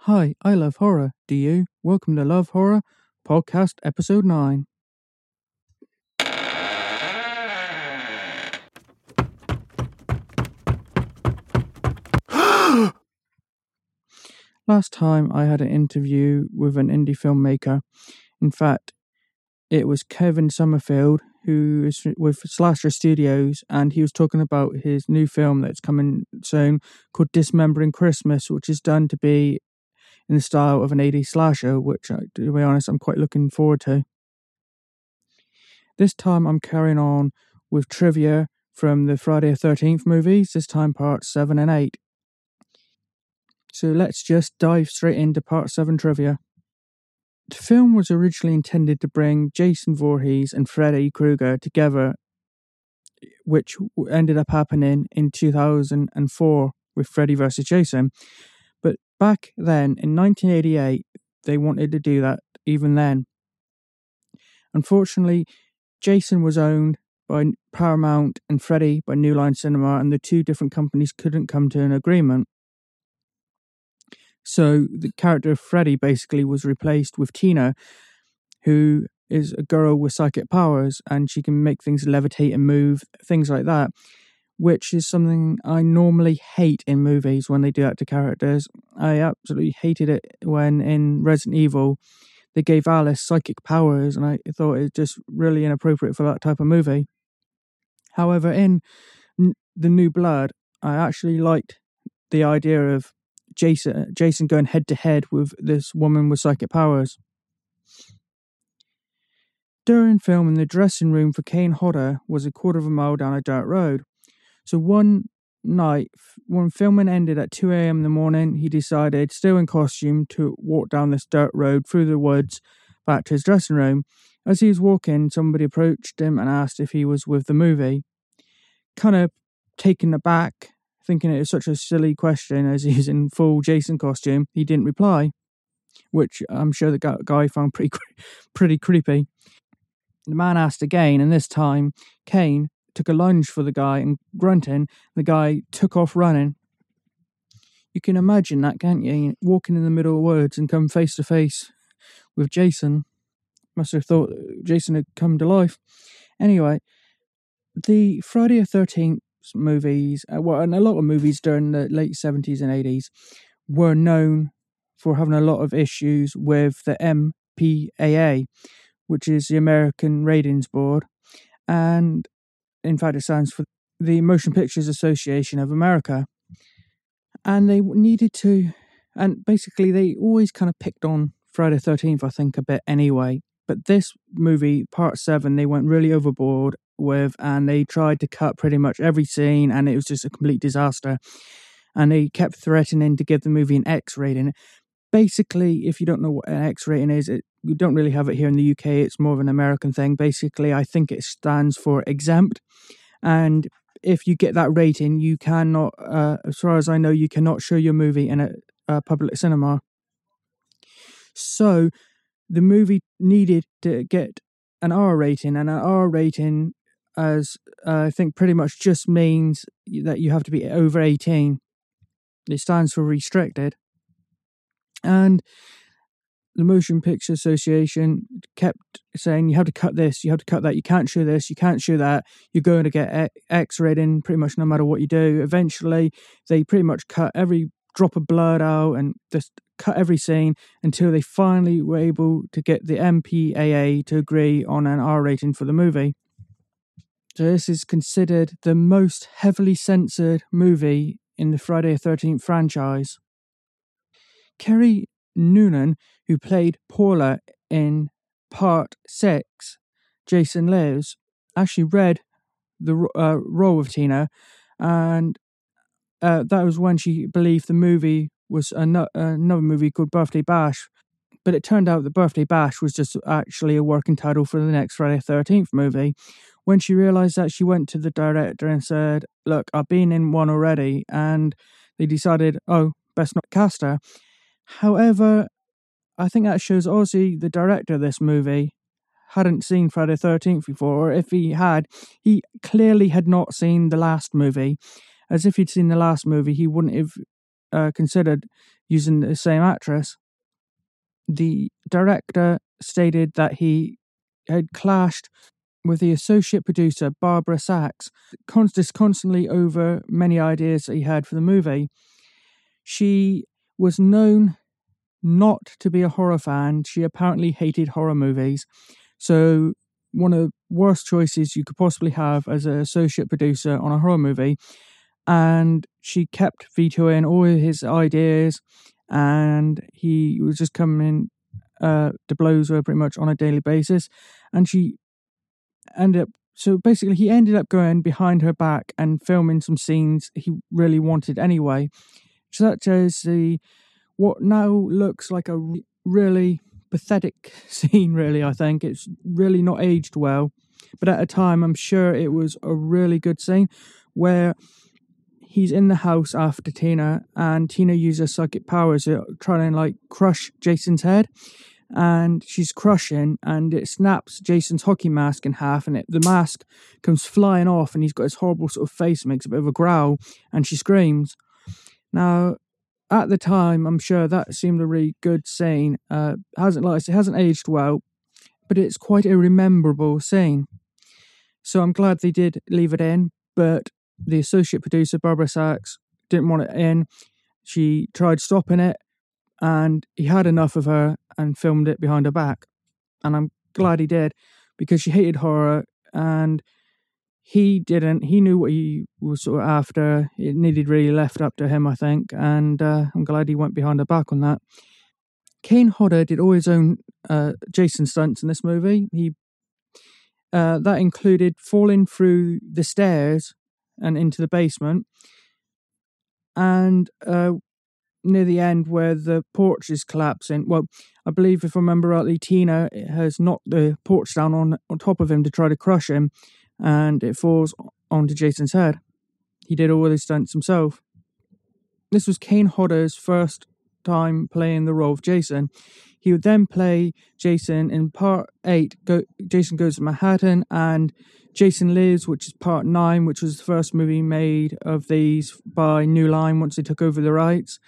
Hi, I love horror. Do you? Welcome to Love Horror Podcast Episode 9. Last time I had an interview with an indie filmmaker. In fact, it was Kevin Sommerfield, who is with Slasher Studios, and he was talking about his new film that's coming soon called Dismembering Christmas, which is done to be in the style of an 80s slasher, which, uh, to be honest, I'm quite looking forward to. This time I'm carrying on with trivia from the Friday the 13th movies, this time parts 7 and 8. So let's just dive straight into part 7 trivia. The film was originally intended to bring Jason Voorhees and Freddy Krueger together, which ended up happening in 2004 with Freddy vs. Jason. Back then, in 1988, they wanted to do that even then. Unfortunately, Jason was owned by Paramount and Freddy by New Line Cinema, and the two different companies couldn't come to an agreement. So the character of Freddy basically was replaced with Tina, who is a girl with psychic powers and she can make things levitate and move, things like that, which is something I normally hate in movies when they do that to characters. I absolutely hated it when in Resident Evil they gave Alice psychic powers, and I thought it was just really inappropriate for that type of movie. However, in The New Blood, I actually liked the idea of Jason Jason going head to head with this woman with psychic powers. During filming, the dressing room for Kane Hodder was a quarter of a mile down a dirt road. So one night, when filming ended at 2 a.m. in the morning, he decided, still in costume, to walk down this dirt road through the woods back to his dressing room. As he was walking, somebody approached him and asked if he was with the movie. Kind of taken aback, thinking it was such a silly question as he's in full Jason costume, he didn't reply, which I'm sure the guy found pretty pretty creepy. The man asked again, and this time Kane took a lunge for the guy and grunting, the guy took off running. You can imagine that, can't you? Walking in the middle of woods and come face to face with Jason. Must have thought Jason had come to life. Anyway, the Friday the 13th movies, uh, well, and a lot of movies during the late 70s and 80s were known for having a lot of issues with the MPAA, which is the American Ratings Board. And in fact, it stands for the Motion Pictures Association of America. And they needed to, and basically, they always kind of picked on Friday the 13th, I think, a bit anyway. But this movie, part seven, they went really overboard with, and they tried to cut pretty much every scene, and it was just a complete disaster. And they kept threatening to give the movie an X rating. Basically, if you don't know what an X rating is, it, we don't really have it here in the UK. It's more of an American thing. Basically, I think it stands for exempt, and if you get that rating, you cannot, uh, as far as I know, you cannot show your movie in a, a public cinema. So the movie needed to get an R rating, and an R rating, as uh, I think, pretty much just means that you have to be over 18. It stands for restricted. And the Motion Picture Association kept saying, you have to cut this, you have to cut that, you can't show this, you can't show that, you're going to get X rating pretty much no matter what you do. Eventually, they pretty much cut every drop of blood out and just cut every scene until they finally were able to get the MPAA to agree on an R rating for the movie. So, this is considered the most heavily censored movie in the Friday the 13th franchise. Kerry Noonan, who played Paula in part six, Jason Lives, actually read the uh, role of Tina, and uh, that was when she believed the movie was another movie called Birthday Bash. But it turned out the Birthday Bash was just actually a working title for the next Friday the 13th movie. When she realized that, she went to the director and said, Look, I've been in one already. And they decided, oh, best not cast her. However, I think that shows Ozzy, the director of this movie, hadn't seen Friday the 13th before, or if he had, he clearly had not seen the last movie. As if he'd seen the last movie, he wouldn't have uh, considered using the same actress. The director stated that he had clashed with the associate producer Barbara Sachs, constantly over many ideas that he had for the movie. She was known not to be a horror fan. She apparently hated horror movies. So, one of the worst choices you could possibly have as an associate producer on a horror movie. And she kept vetoing all his ideas, and he was just coming uh, to blows her pretty much on a daily basis. And she ended up, so basically, he ended up going behind her back and filming some scenes he really wanted anyway, such as the what now looks like a really pathetic scene, really, I think. It's really not aged well. But at a time, I'm sure it was a really good scene where he's in the house after Tina, and Tina uses psychic powers to try and like crush Jason's head. And she's crushing, and it snaps Jason's hockey mask in half, and it, the mask comes flying off, and he's got his horrible sort of face, makes a bit of a growl, and she screams. Now, at the time, I'm sure that seemed a really good scene. Uh, hasn't like it hasn't aged well, but it's quite a rememberable scene. So I'm glad they did leave it in. But the associate producer Barbara Sachs didn't want it in. She tried stopping it, and he had enough of her and filmed it behind her back. And I'm glad he did because she hated horror and he didn't. He knew what he was sort of after. It needed really left up to him, I think, and uh, I'm glad he went behind her back on that. Kane Hodder did all his own uh, Jason stunts in this movie. He uh, that included falling through the stairs and into the basement, and uh, near the end where the porch is collapsing. Well, I believe if I remember rightly, Tina has knocked the porch down on on top of him to try to crush him, and it falls onto Jason's head. He did all his stunts himself. This was Kane Hodder's first time playing the role of Jason. He would then play Jason in part eight, Go, Jason Goes to Manhattan, and Jason Lives, which is part nine, which was the first movie made of these by New Line once they took over the rights.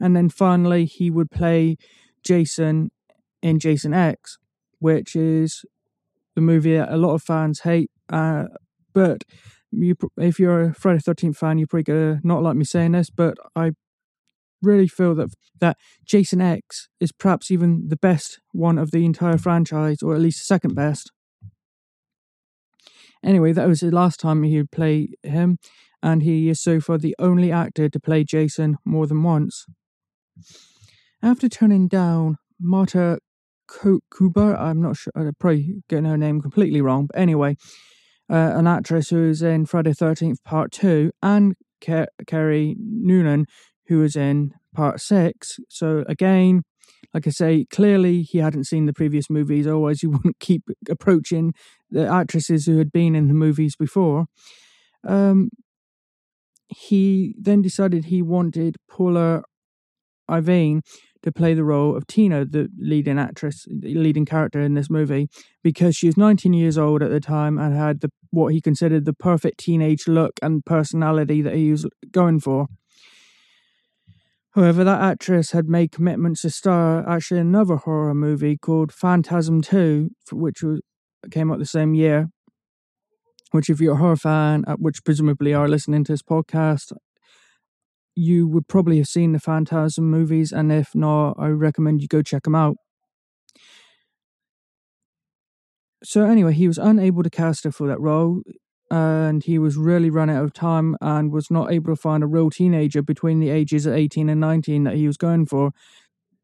And then finally, he would play Jason in Jason X, which is the movie that a lot of fans hate uh, but you, if you're a Friday Thirteenth fan, you're probably gonna not like me saying this, but I really feel that that Jason X is perhaps even the best one of the entire franchise, or at least the second best. Anyway, that was the last time he would play him, and he is so far the only actor to play Jason more than once. After turning down Marta Kuber, I'm not sure, I'm probably getting her name completely wrong, but anyway, uh, an actress who was in Friday 13th Part 2, and Ke- Kerry Noonan, who was in Part 6. So, again, like I say, clearly he hadn't seen the previous movies, otherwise, he wouldn't keep approaching the actresses who had been in the movies before. Um, he then decided he wanted Paula Irven to play the role of Tina, the leading actress, the leading character in this movie, because she was 19 years old at the time and had the what he considered the perfect teenage look and personality that he was going for. However, that actress had made commitments to star actually another horror movie called Phantasm 2, which was, came out the same year. Which, if you're a horror fan, uh, which presumably are listening to this podcast, you would probably have seen the Phantasm movies, and if not, I recommend you go check them out. So, anyway, he was unable to cast her for that role, and he was really run out of time and was not able to find a real teenager between the ages of 18 and 19 that he was going for.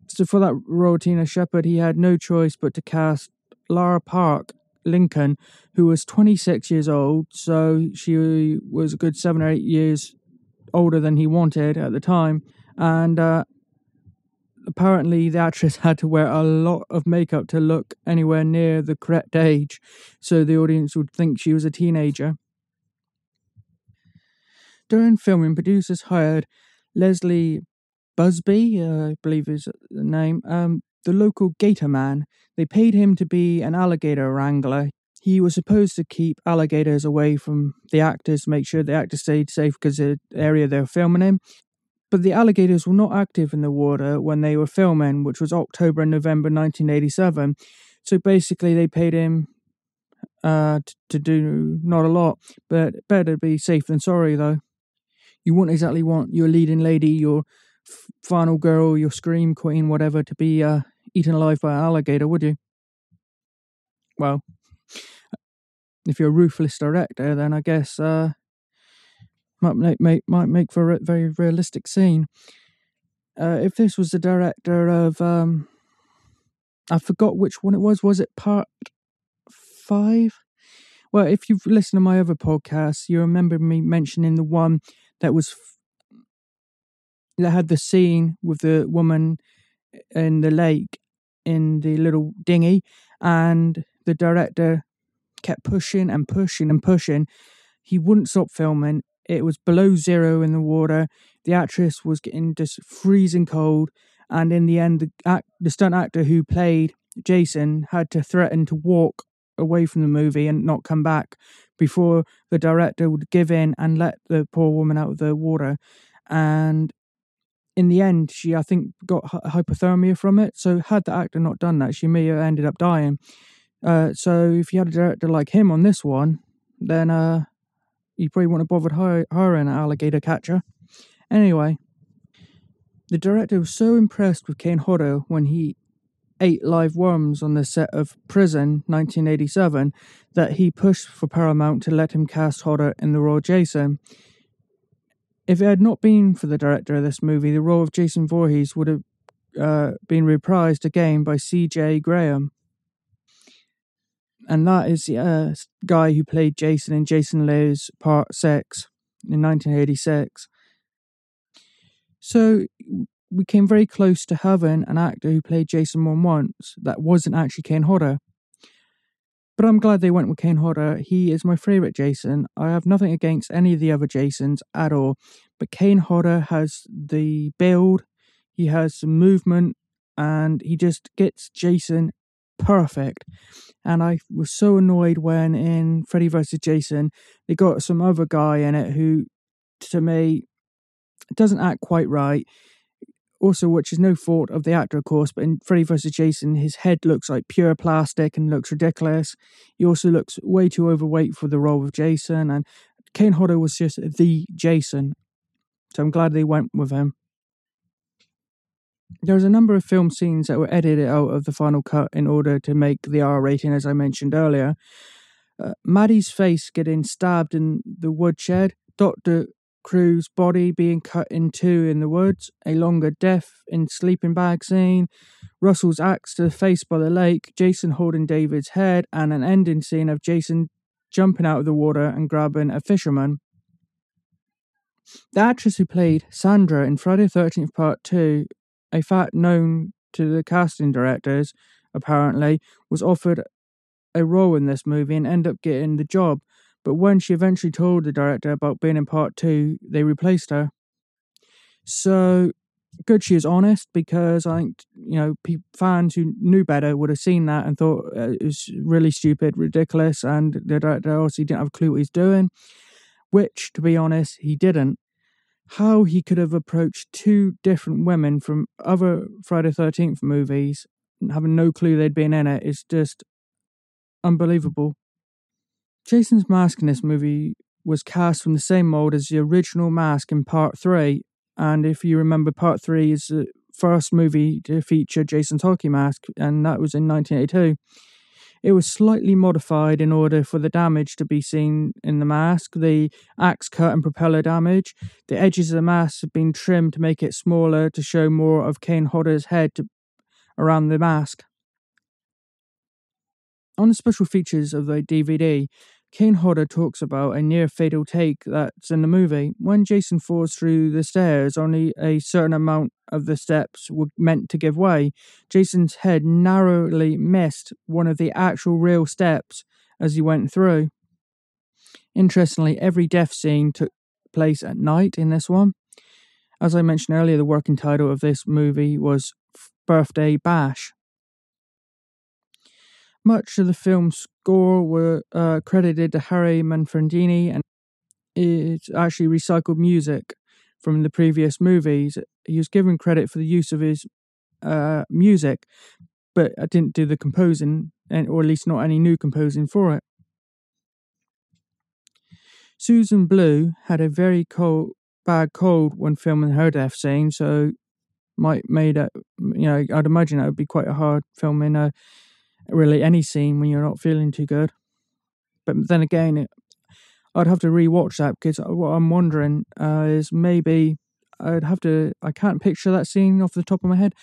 So, for that role, Tina Shepard, he had no choice but to cast Lara Park Lincoln, who was 26 years old, so she was a good seven or eight years older than he wanted at the time, and uh, apparently the actress had to wear a lot of makeup to look anywhere near the correct age, so the audience would think she was a teenager. During filming, producers hired Leslie Busby, uh, I believe is the name, um, the local gator man. They paid him to be an alligator wrangler. He was supposed to keep alligators away from the actors, make sure the actors stayed safe because the area they were filming in. But the alligators were not active in the water when they were filming, which was October and November 1987. So basically, they paid him uh, t- to do not a lot, but better be safe than sorry, though. You wouldn't exactly want your leading lady, your f- final girl, your scream queen, whatever, to be uh, eaten alive by an alligator, would you? Well, if you're a ruthless director, then I guess uh, might make, make might make for a very realistic scene. Uh, if this was the director of, um, I forgot which one it was. Was it part five? Well, if you've listened to my other podcasts, you remember me mentioning the one that was f- that had the scene with the woman in the lake in the little dinghy, and the director kept pushing and pushing and pushing. He wouldn't stop filming. It was below zero in the water. The actress was getting just freezing cold, and in the end, the act, the stunt actor who played Jason had to threaten to walk away from the movie and not come back before the director would give in and let the poor woman out of the water. And in the end, she I think got hypothermia from it. So had the actor not done that, she may have ended up dying. Uh, so if you had a director like him on this one, then uh, you probably wouldn't have bothered hiring an alligator catcher. Anyway, the director was so impressed with Kane Hodder when he ate live worms on the set of Prison 1987 that he pushed for Paramount to let him cast Hodder in the role of Jason. If it had not been for the director of this movie, the role of Jason Voorhees would have uh, been reprised again by C.J. Graham and that is the uh, guy who played Jason in Jason Lives Part 6 in 1986. So we came very close to having an actor who played Jason more once that wasn't actually Kane Hodder. But I'm glad they went with Kane Hodder. He is my favourite Jason. I have nothing against any of the other Jasons at all. But Kane Hodder has the build, he has some movement, and he just gets Jason perfect. And I was so annoyed when in Freddy vs. Jason, they got some other guy in it who, to me, doesn't act quite right. Also, which is no fault of the actor, of course, but in Freddy vs. Jason, his head looks like pure plastic and looks ridiculous. He also looks way too overweight for the role of Jason, and Kane Hodder was just the Jason. So I'm glad they went with him. There's a number of film scenes that were edited out of the final cut in order to make the R rating, as I mentioned earlier. Uh, Maddie's face getting stabbed in the woodshed, Dr. Crew's body being cut in two in the woods, a longer death in sleeping bag scene, Russell's axe to the face by the lake, Jason holding David's head, and an ending scene of Jason jumping out of the water and grabbing a fisherman. The actress who played Sandra in Friday the 13th Part 2 a fact known to the casting directors, apparently, was offered a role in this movie and ended up getting the job. But when she eventually told the director about being in part two, they replaced her. So good she is honest because I think you know fans who knew better would have seen that and thought uh, it was really stupid, ridiculous, and the director obviously didn't have a clue what he's doing. Which, to be honest, he didn't how he could have approached two different women from other Friday Thirteenth movies, having no clue they'd been in it, is just unbelievable. Jason's mask in this movie was cast from the same mold as the original mask in Part Three, and if you remember, Part Three is the first movie to feature Jason's hockey mask, and that was in 1982. It was slightly modified in order for the damage to be seen in the mask, the axe cut and propeller damage. The edges of the mask have been trimmed to make it smaller to show more of Kane Hodder's head to, around the mask. On the special features of the DVD, Kane Hodder talks about a near fatal take that's in the movie. When Jason falls through the stairs, only a certain amount of the steps were meant to give way. Jason's head narrowly missed one of the actual real steps as he went through. Interestingly, every death scene took place at night in this one. As I mentioned earlier, the working title of this movie was Birthday Bash. Much of the film's score were uh, credited to Harry Manfredini, and it's actually recycled music from the previous movies. He was given credit for the use of his uh, music, but I didn't do the composing, and or at least not any new composing for it. Susan Blue had a very cold, bad cold when filming her death scene, so might made it. You know, I'd imagine it would be quite a hard filming a really any scene when you're not feeling too good. But then again, it, I'd have to rewatch that because what I'm wondering uh, is maybe I'd have to. I can't picture that scene off the top of my head.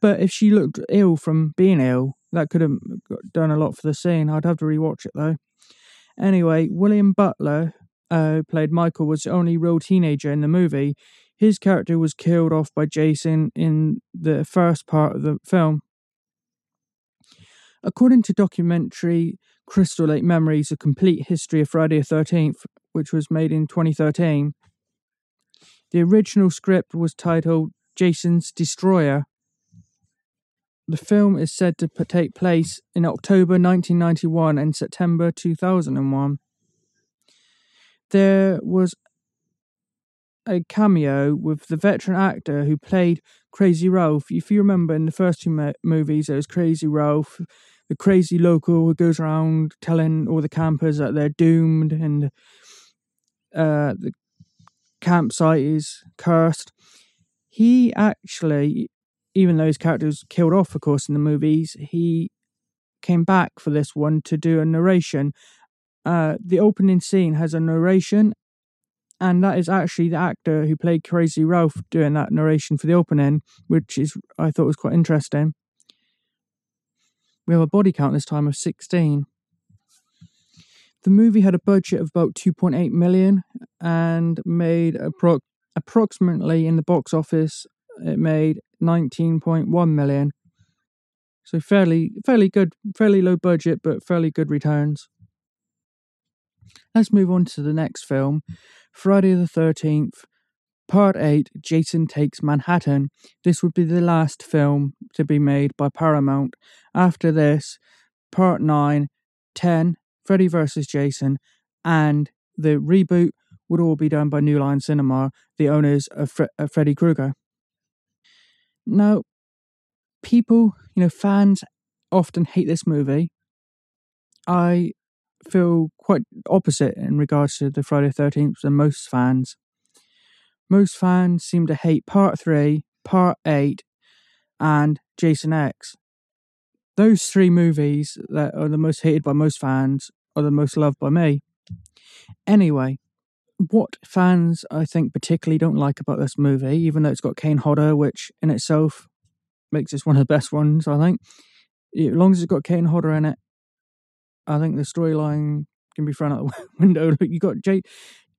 But if she looked ill from being ill, that could have done a lot for the scene. I'd have to rewatch it though. Anyway, William Butler, uh, played Michael, was the only real teenager in the movie. His character was killed off by Jason in the first part of the film. According to documentary Crystal Lake Memories, A Complete History of Friday the 13th, which was made in 2013, the original script was titled Jason's Destroyer. The film is said to take place in October 1991 and September 2001. There was a cameo with the veteran actor who played Crazy Ralph. If you remember in the first two mo- movies, there was Crazy Ralph, the crazy local who goes around telling all the campers that they're doomed and uh, the campsite is cursed. He actually, even though his character was killed off, of course, in the movies, he came back for this one to do a narration. Uh, the opening scene has a narration, and that is actually the actor who played Crazy Ralph doing that narration for the opening, which is I thought was quite interesting. We have a body count this time of 16. The movie had a budget of about 2.8 million and made appro- approximately in the box office it made 19.1 million. So fairly fairly good, fairly low budget but fairly good returns. Let's move on to the next film, Friday the 13th, Part 8 Jason Takes Manhattan. This would be the last film to be made by Paramount. After this, Part 9, 10, Freddy vs. Jason, and the reboot would all be done by New Line Cinema, the owners of, Fre- of Freddy Krueger. Now, people, you know, fans often hate this movie. I feel quite opposite in regards to the Friday the 13th than most fans. Most fans seem to hate Part 3, Part 8, and Jason X. Those three movies that are the most hated by most fans are the most loved by me. Anyway, what fans I think particularly don't like about this movie, even though it's got Kane Hodder, which in itself makes this one of the best ones, I think. As long as it's got Kane Hodder in it, I think the storyline can be thrown out the window. You got Jay,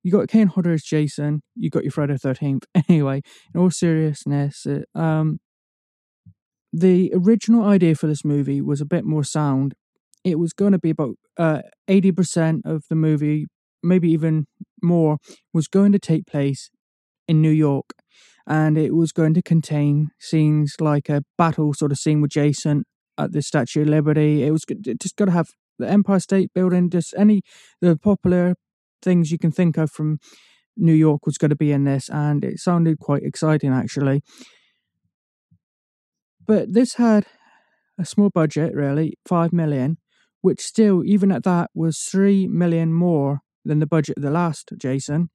you got Kane Hodder as Jason. You got your Friday Thirteenth. Anyway, in all seriousness, uh, um, the original idea for this movie was a bit more sound. It was going to be about uh, eighty percent of the movie, maybe even more, was going to take place in New York, and it was going to contain scenes like a battle sort of scene with Jason at the Statue of Liberty. It was just got to have the Empire State Building, just any the popular things you can think of from New York was going to be in this, and it sounded quite exciting actually. But this had a small budget, really, five million, which still, even at that, was three million more than the budget of the last Jason.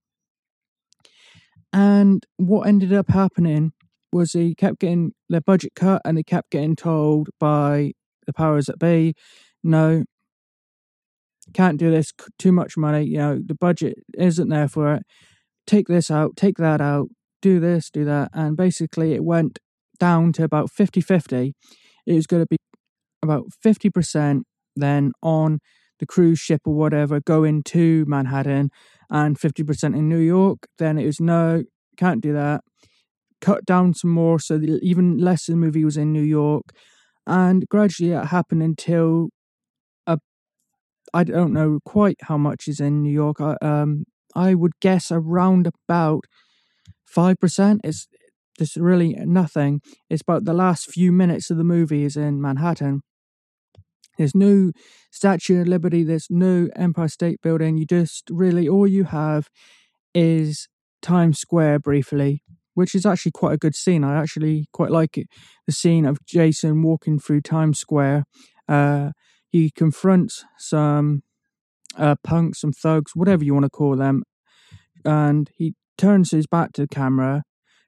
And what ended up happening was he kept getting their budget cut, and they kept getting told by the powers that be, no, can't do this, too much money, you know, the budget isn't there for it. Take this out, take that out, do this, do that. And basically, it went down to about 50 50. It was going to be about 50% then on the cruise ship or whatever going to Manhattan and 50% in New York. Then it was no, can't do that. Cut down some more so even less of the movie was in New York. And gradually it happened until I don't know quite how much is in New York. I, um, I would guess around about five percent. It's there's really nothing. It's about the last few minutes of the movie is in Manhattan. There's no Statue of Liberty. There's no Empire State Building. You just really all you have is Times Square briefly, which is actually quite a good scene. I actually quite like it. The scene of Jason walking through Times Square. Uh, he confronts some uh, punks, some thugs, whatever you want to call them, and he turns his back to the camera,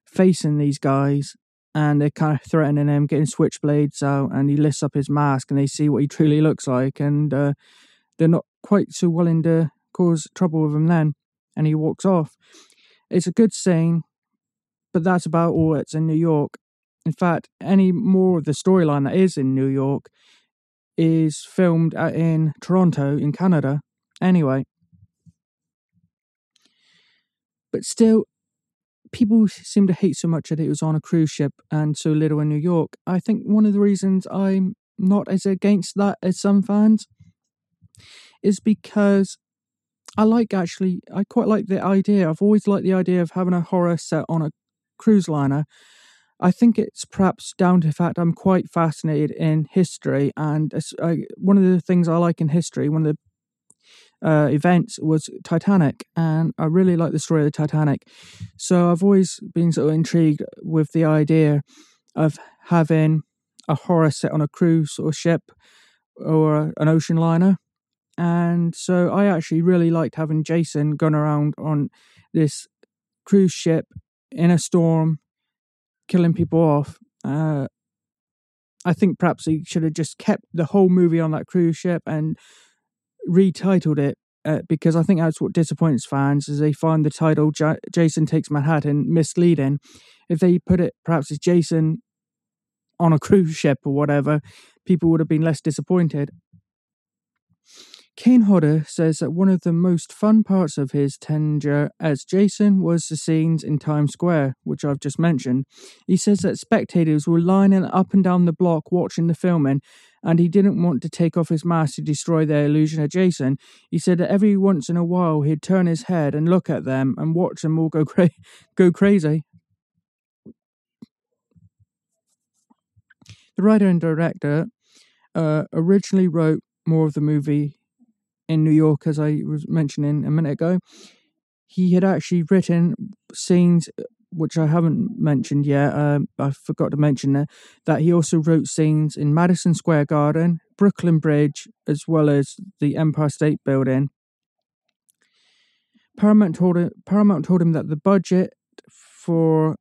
facing these guys, and they're kind of threatening him, getting switchblades out, and he lifts up his mask, and they see what he truly looks like, and uh, they're not quite so willing to cause trouble with him then, and he walks off. It's a good scene, but that's about all that's in New York. In fact, any more of the storyline that is in New York is filmed in Toronto, in Canada. Anyway. But still, people seem to hate so much that it was on a cruise ship and so little in New York. I think one of the reasons I'm not as against that as some fans is because I like actually, I quite like the idea. I've always liked the idea of having a horror set on a cruise liner I think it's perhaps down to the fact I'm quite fascinated in history, and uh, one of the things I like in history, one of the uh, events was Titanic, and I really like the story of the Titanic. So I've always been sort of intrigued with the idea of having a horror set on a cruise or ship or an ocean liner. And so I actually really liked having Jason going around on this cruise ship in a storm killing people off. Uh, I think perhaps he should have just kept the whole movie on that cruise ship and retitled it uh, because I think that's what disappoints fans is they find the title J- Jason Takes Manhattan misleading. If they put it perhaps as Jason on a cruise ship or whatever, people would have been less disappointed. Kane Hodder says that one of the most fun parts of his tenure as Jason was the scenes in Times Square, which I've just mentioned. He says that spectators were lining up and down the block watching the filming, and he didn't want to take off his mask to destroy their illusion of Jason. He said that every once in a while he'd turn his head and look at them and watch them all go, cra- go crazy. The writer and director uh, originally wrote more of the movie in New York, as I was mentioning a minute ago. He had actually written scenes uh, which I haven't mentioned yet. Uh, I forgot to mention that he also wrote scenes in Madison Square Garden, Brooklyn Bridge, as well as the Empire State Building. Paramount told him, Paramount told him that the budget for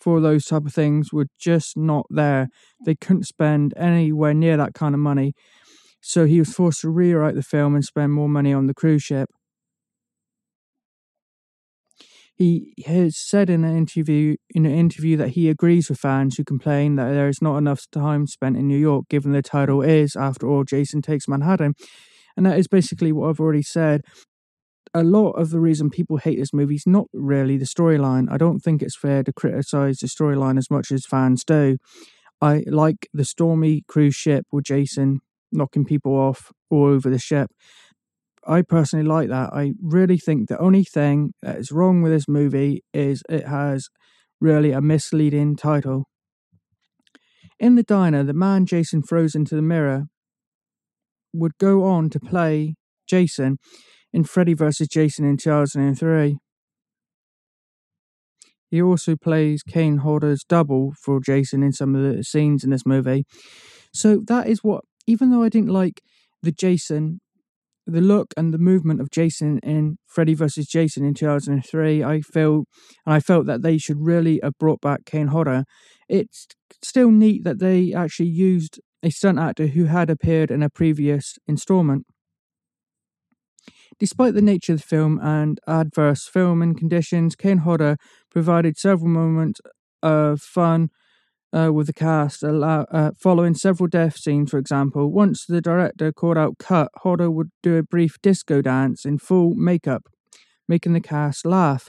for those type of things were just not there. They couldn't spend anywhere near that kind of money. So he was forced to rewrite the film and spend more money on the cruise ship. He has said in an interview in an interview that he agrees with fans who complain that there is not enough time spent in New York, given the title is, after all, Jason Takes Manhattan. And that is basically what I've already said. A lot of the reason people hate this movie is not really the storyline. I don't think it's fair to criticize the storyline as much as fans do. I like the stormy cruise ship with Jason knocking people off all over the ship. I personally like that. I really think the only thing that is wrong with this movie is it has really a misleading title. In the diner, the man Jason throws into the mirror would go on to play Jason in Freddy vs. Jason in 2003. He also plays Kane Hodder's double for Jason in some of the scenes in this movie. So that is what even though I didn't like the Jason, the look and the movement of Jason in Freddy vs. Jason in 2003, I feel and I felt that they should really have brought back Kane Hodder. It's still neat that they actually used a stunt actor who had appeared in a previous installment. Despite the nature of the film and adverse filming conditions, Kane Hodder provided several moments of fun uh, with the cast, allow, uh, following several death scenes, for example. Once the director called out cut, Hodder would do a brief disco dance in full makeup, making the cast laugh.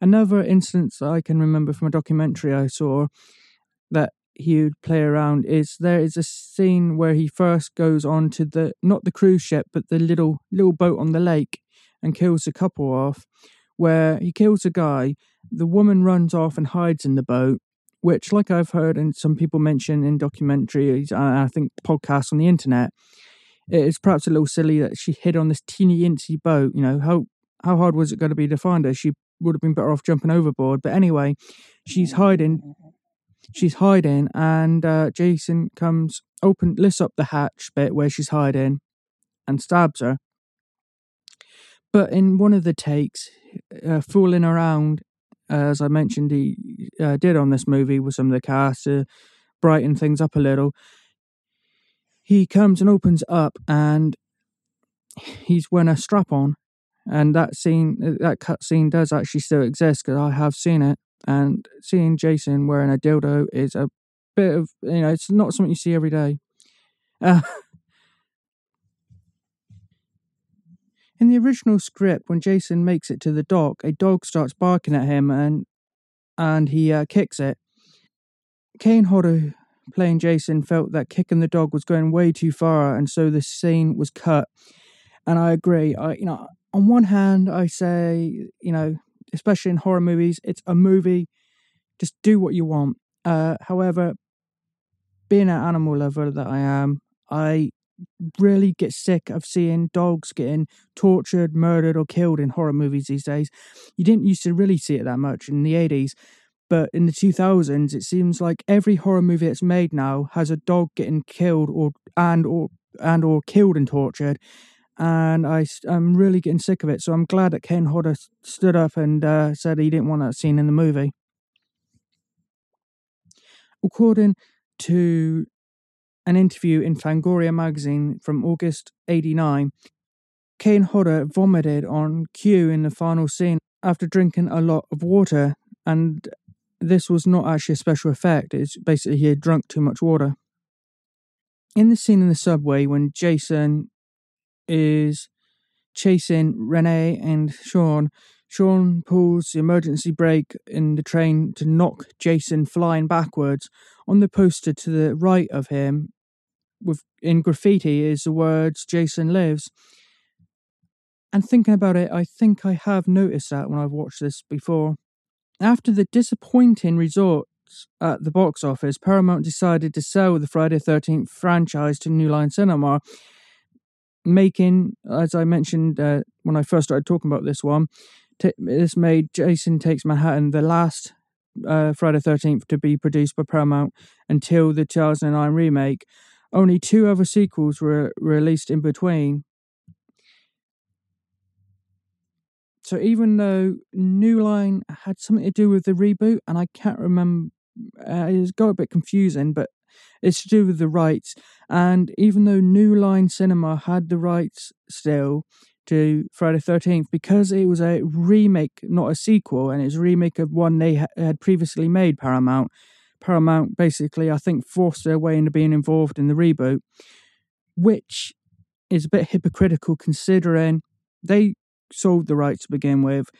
Another instance I can remember from a documentary I saw that he would play around is there is a scene where he first goes on to the not the cruise ship but the little little boat on the lake and kills a couple off where he kills a guy the woman runs off and hides in the boat which, like I've heard and some people mention in documentaries and I think podcasts on the internet, it is perhaps a little silly that she hid on this teeny incy boat. You know, how how hard was it going to be to find her? She would have been better off jumping overboard. But anyway, she's hiding. She's hiding, and uh, Jason comes, open, lifts up the hatch bit where she's hiding, and stabs her. But in one of the takes, uh, fooling around, as I mentioned, he uh, did on this movie with some of the cast to brighten things up a little. He comes and opens up, and he's wearing a strap on, and that scene, that cut scene, does actually still exist because I have seen it. And seeing Jason wearing a dildo is a bit of you know, it's not something you see every day. Uh, in the original script, when Jason makes it to the dock, a dog starts barking at him, and and he uh, kicks it. Kane Hodder, playing Jason, felt that kicking the dog was going way too far, and so the scene was cut. And I agree. I, you know, on one hand, I say, you know, especially in horror movies, it's a movie. Just do what you want. Uh, however, being an animal lover that I am, I really get sick of seeing dogs getting tortured, murdered, or killed in horror movies these days. You didn't used to really see it that much in the 80s, but in the 2000s, it seems like every horror movie that's made now has a dog getting killed or and or and or killed and tortured. And I, I'm really getting sick of it. So I'm glad that Kane Hodder stood up and uh, said he didn't want that scene in the movie. According to an interview in Fangoria magazine from August 89, Kane Hodder vomited on cue in the final scene after drinking a lot of water, and this was not actually a special effect. It's basically he had drunk too much water. In the scene in the subway, when Jason is chasing Renee and Sean, Sean pulls the emergency brake in the train to knock Jason flying backwards. On the poster to the right of him, with in graffiti, is the words "Jason lives." And thinking about it, I think I have noticed that when I've watched this before. After the disappointing results at the box office, Paramount decided to sell the Friday Thirteenth franchise to New Line Cinema, making, as I mentioned uh, when I first started talking about this one, t- this made Jason Takes Manhattan the last uh, Friday Thirteenth to be produced by Paramount until the 2009 remake. Only two other sequels were released in between. So even though New Line had something to do with the reboot, and I can't remember, uh, it's got a bit confusing, but it's to do with the rights. And even though New Line Cinema had the rights still to Friday Thirteenth, because it was a remake, not a sequel, and it's a remake of one they ha- had previously made, Paramount. Paramount basically, I think, forced their way into being involved in the reboot, which is a bit hypocritical considering they sold the rights to begin with,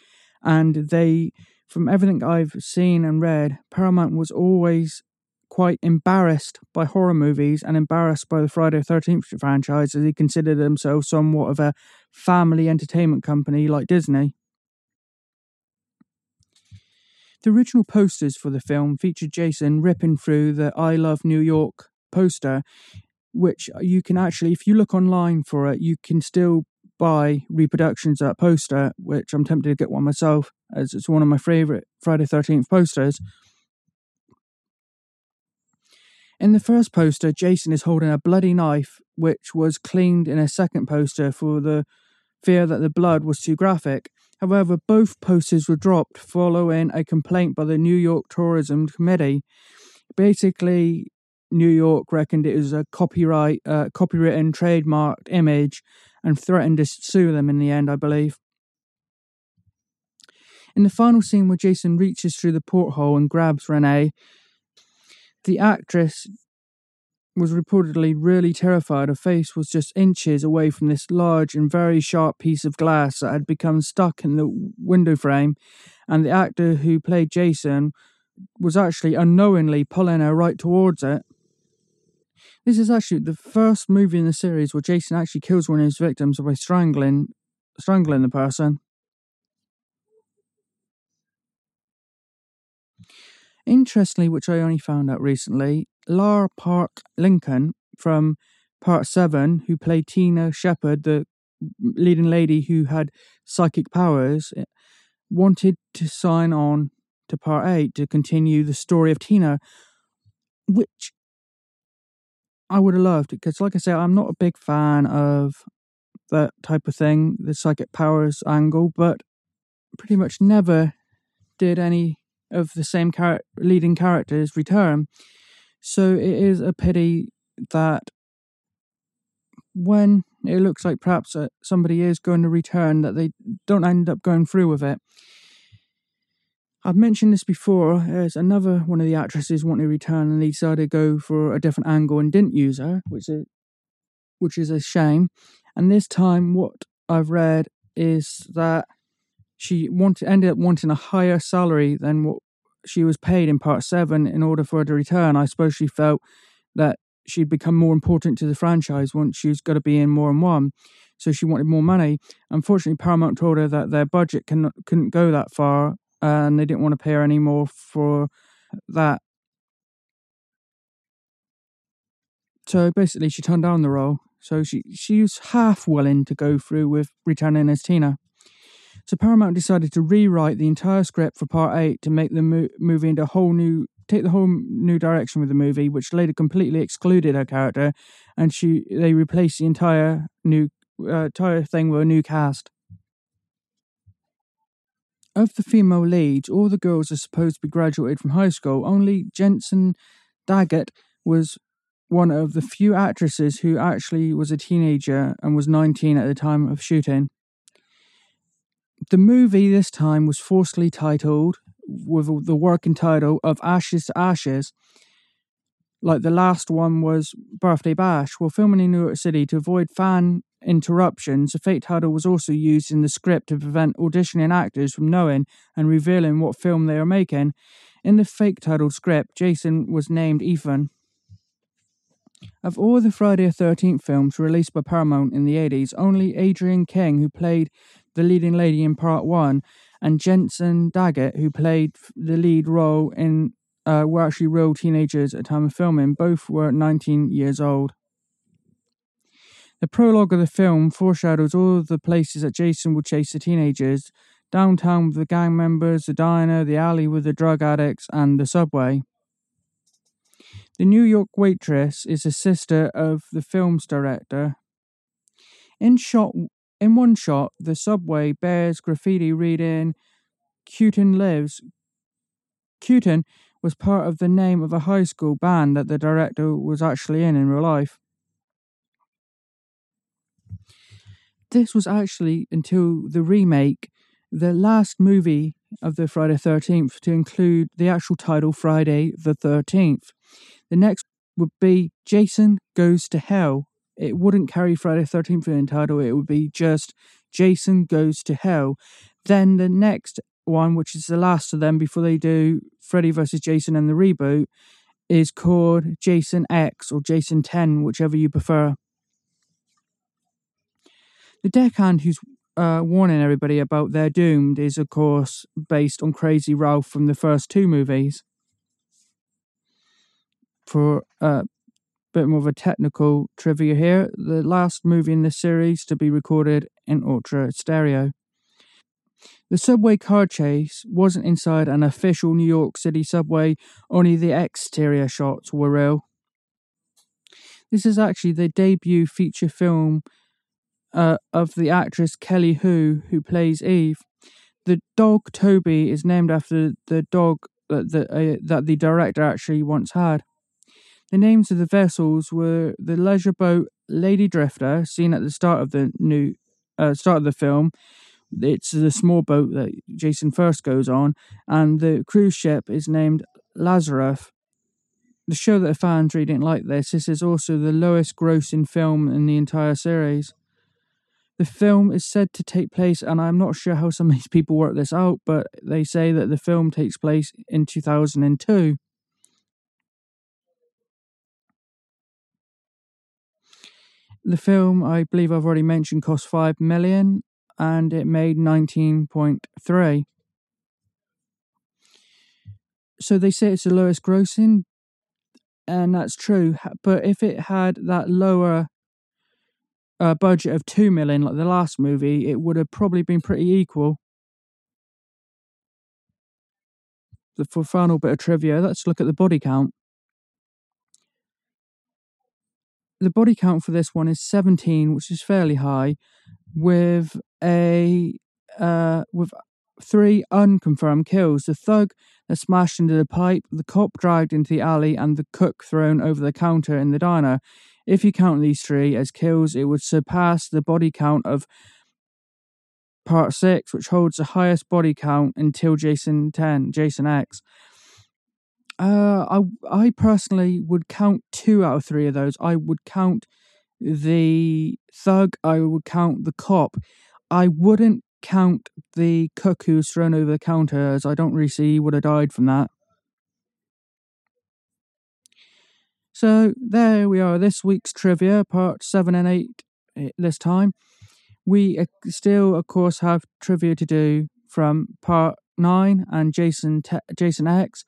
and they, from everything I've seen and read, Paramount was always quite embarrassed by horror movies and embarrassed by the Friday the Thirteenth franchise, as they considered themselves somewhat of a family entertainment company like Disney. The original posters for the film featured Jason ripping through the I Love New York poster, which you can actually, if you look online for it, you can still buy reproductions of that poster, which I'm tempted to get one myself, as it's one of my favourite Friday 13th posters. In the first poster, Jason is holding a bloody knife, which was cleaned in a second poster for the fear that the blood was too graphic. However, both posters were dropped following a complaint by the New York Tourism Committee. Basically, New York reckoned it was a copyright, uh, copywritten, trademarked image and threatened to sue them in the end, I believe. In the final scene where Jason reaches through the porthole and grabs Renee, the actress was reportedly really terrified. Her face was just inches away from this large and very sharp piece of glass that had become stuck in the window frame, and the actor who played Jason was actually unknowingly pulling her right towards it. This is actually the first movie in the series where Jason actually kills one of his victims by strangling strangling the person. Interestingly, which I only found out recently, Lar Park Lincoln from Part 7, who played Tina Shepard, the leading lady who had psychic powers, eh, wanted to sign on to part eight to continue the story of Tina, which I would have loved because, like I said, I'm not a big fan of that type of thing, the psychic powers angle, but pretty much never did any of the same char- leading characters return. So it is a pity that when it looks like perhaps uh, somebody is going to return, that they don't end up going through with it. I've mentioned this before. There's another one of the actresses wanted to return, and they decided to go for a different angle and didn't use her, which is which is a shame. And this time, what I've read is that she wanted ended up wanting a higher salary than what she was paid in part seven in order for her to return. I suppose she felt that she'd become more important to the franchise once she's got to be in more than one. So she wanted more money. Unfortunately, Paramount told her that their budget can, couldn't go that far and they didn't want to pay her any more for that. So basically, she turned down the role. So she she was half willing to go through with returning as Tina. So Paramount decided to rewrite the entire script for Part Eight to make the mo- movie into a whole new take the whole new direction with the movie, which later completely excluded her character, and she they replaced the entire new uh, entire thing with a new cast. Of the female leads, all the girls are supposed to be graduated from high school. Only Jensen Daggett was one of the few actresses who actually was a teenager and was 19 at the time of shooting. The movie this time was falsely titled with the working title of Ashes to Ashes. Like the last one was Birthday Bash. While filming in New York City to avoid fan interruptions, a fake title was also used in the script to prevent auditioning actors from knowing and revealing what film they are making. In the fake titled script, Jason was named Ethan. Of all the Friday the 13th films released by Paramount in the 80s, only Adrienne King, who played the leading lady in part one, and Jensen Daggett, who played the lead role in, uh, were actually real teenagers at the time of filming. Both were 19 years old. The prologue of the film foreshadows all of the places that Jason will chase the teenagers downtown with the gang members, the diner, the alley with the drug addicts, and the subway. The New York waitress is a sister of the film's director. In shot in one shot, the subway bears graffiti reading Cutin lives. Cutin was part of the name of a high school band that the director was actually in in real life. This was actually until the remake, the last movie of the Friday 13th to include the actual title Friday the 13th. The next would be Jason Goes to Hell. It wouldn't carry Friday 13th in the title, it would be just Jason Goes to Hell. Then the next one, which is the last of them before they do Freddy versus Jason and the reboot, is called Jason X or Jason 10, whichever you prefer. The deckhand who's uh, warning everybody about their doomed is, of course, based on Crazy Ralph from the first two movies. For a bit more of a technical trivia here, the last movie in this series to be recorded in ultra stereo. The subway car chase wasn't inside an official New York City subway, only the exterior shots were real. This is actually the debut feature film uh, of the actress Kelly Hu, who plays Eve. The dog Toby is named after the dog that the, uh, that the director actually once had. The names of the vessels were the leisure boat Lady Drifter, seen at the start of the new uh, start of the film. It's the small boat that Jason first goes on, and the cruise ship is named Lazarus. The show that the fans really didn't like this. This is also the lowest grossing film in the entire series. The film is said to take place, and I'm not sure how some of these people work this out, but they say that the film takes place in 2002. The film, I believe I've already mentioned, cost 5 million and it made 19.3. So they say it's the lowest grossing, and that's true. But if it had that lower uh, budget of 2 million, like the last movie, it would have probably been pretty equal. the for final bit of trivia, let's look at the body count. The body count for this one is 17, which is fairly high, with a uh, with three unconfirmed kills. The thug that smashed into the pipe, the cop dragged into the alley, and the cook thrown over the counter in the diner. If you count these three as kills, it would surpass the body count of Part 6, which holds the highest body count until Jason 10, Jason X. Uh, I I personally would count two out of three of those. I would count the thug. I would count the cop. I wouldn't count the cook who was thrown over the counter, as I don't really see he would have died from that. So there we are. This week's trivia, part seven and eight. eh, This time, we uh, still, of course, have trivia to do from part nine and Jason Jason X,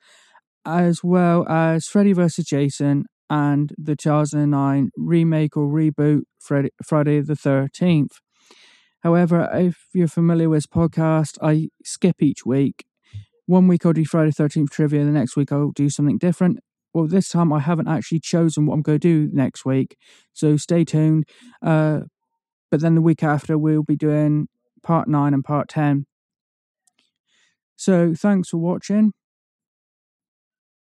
as well as Freddy vs. Jason and the 2009 remake or reboot Freddy, Friday the 13th. However, if you're familiar with this podcast, I skip each week. One week I'll do Friday the 13th trivia, the next week I'll do something different. Well, this time I haven't actually chosen what I'm going to do next week, so stay tuned. Uh, but then the week after, we'll be doing part 9 and part 10. So, thanks for watching.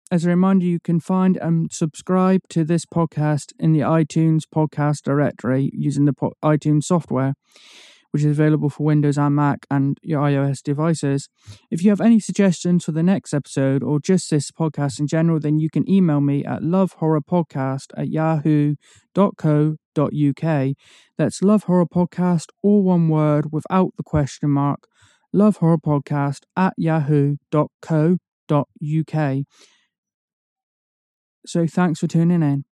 As a reminder, you can find and subscribe to this podcast in the iTunes podcast directory using the po- iTunes software, which is available for Windows and Mac and your iOS devices. If you have any suggestions for the next episode or just this podcast in general, then you can email me at lovehorrorpodcast at yahoo.co.uk. That's Love Horror Podcast, all one word without the question mark. Love Horror Podcast at yahoo.co.uk. So thanks for tuning in.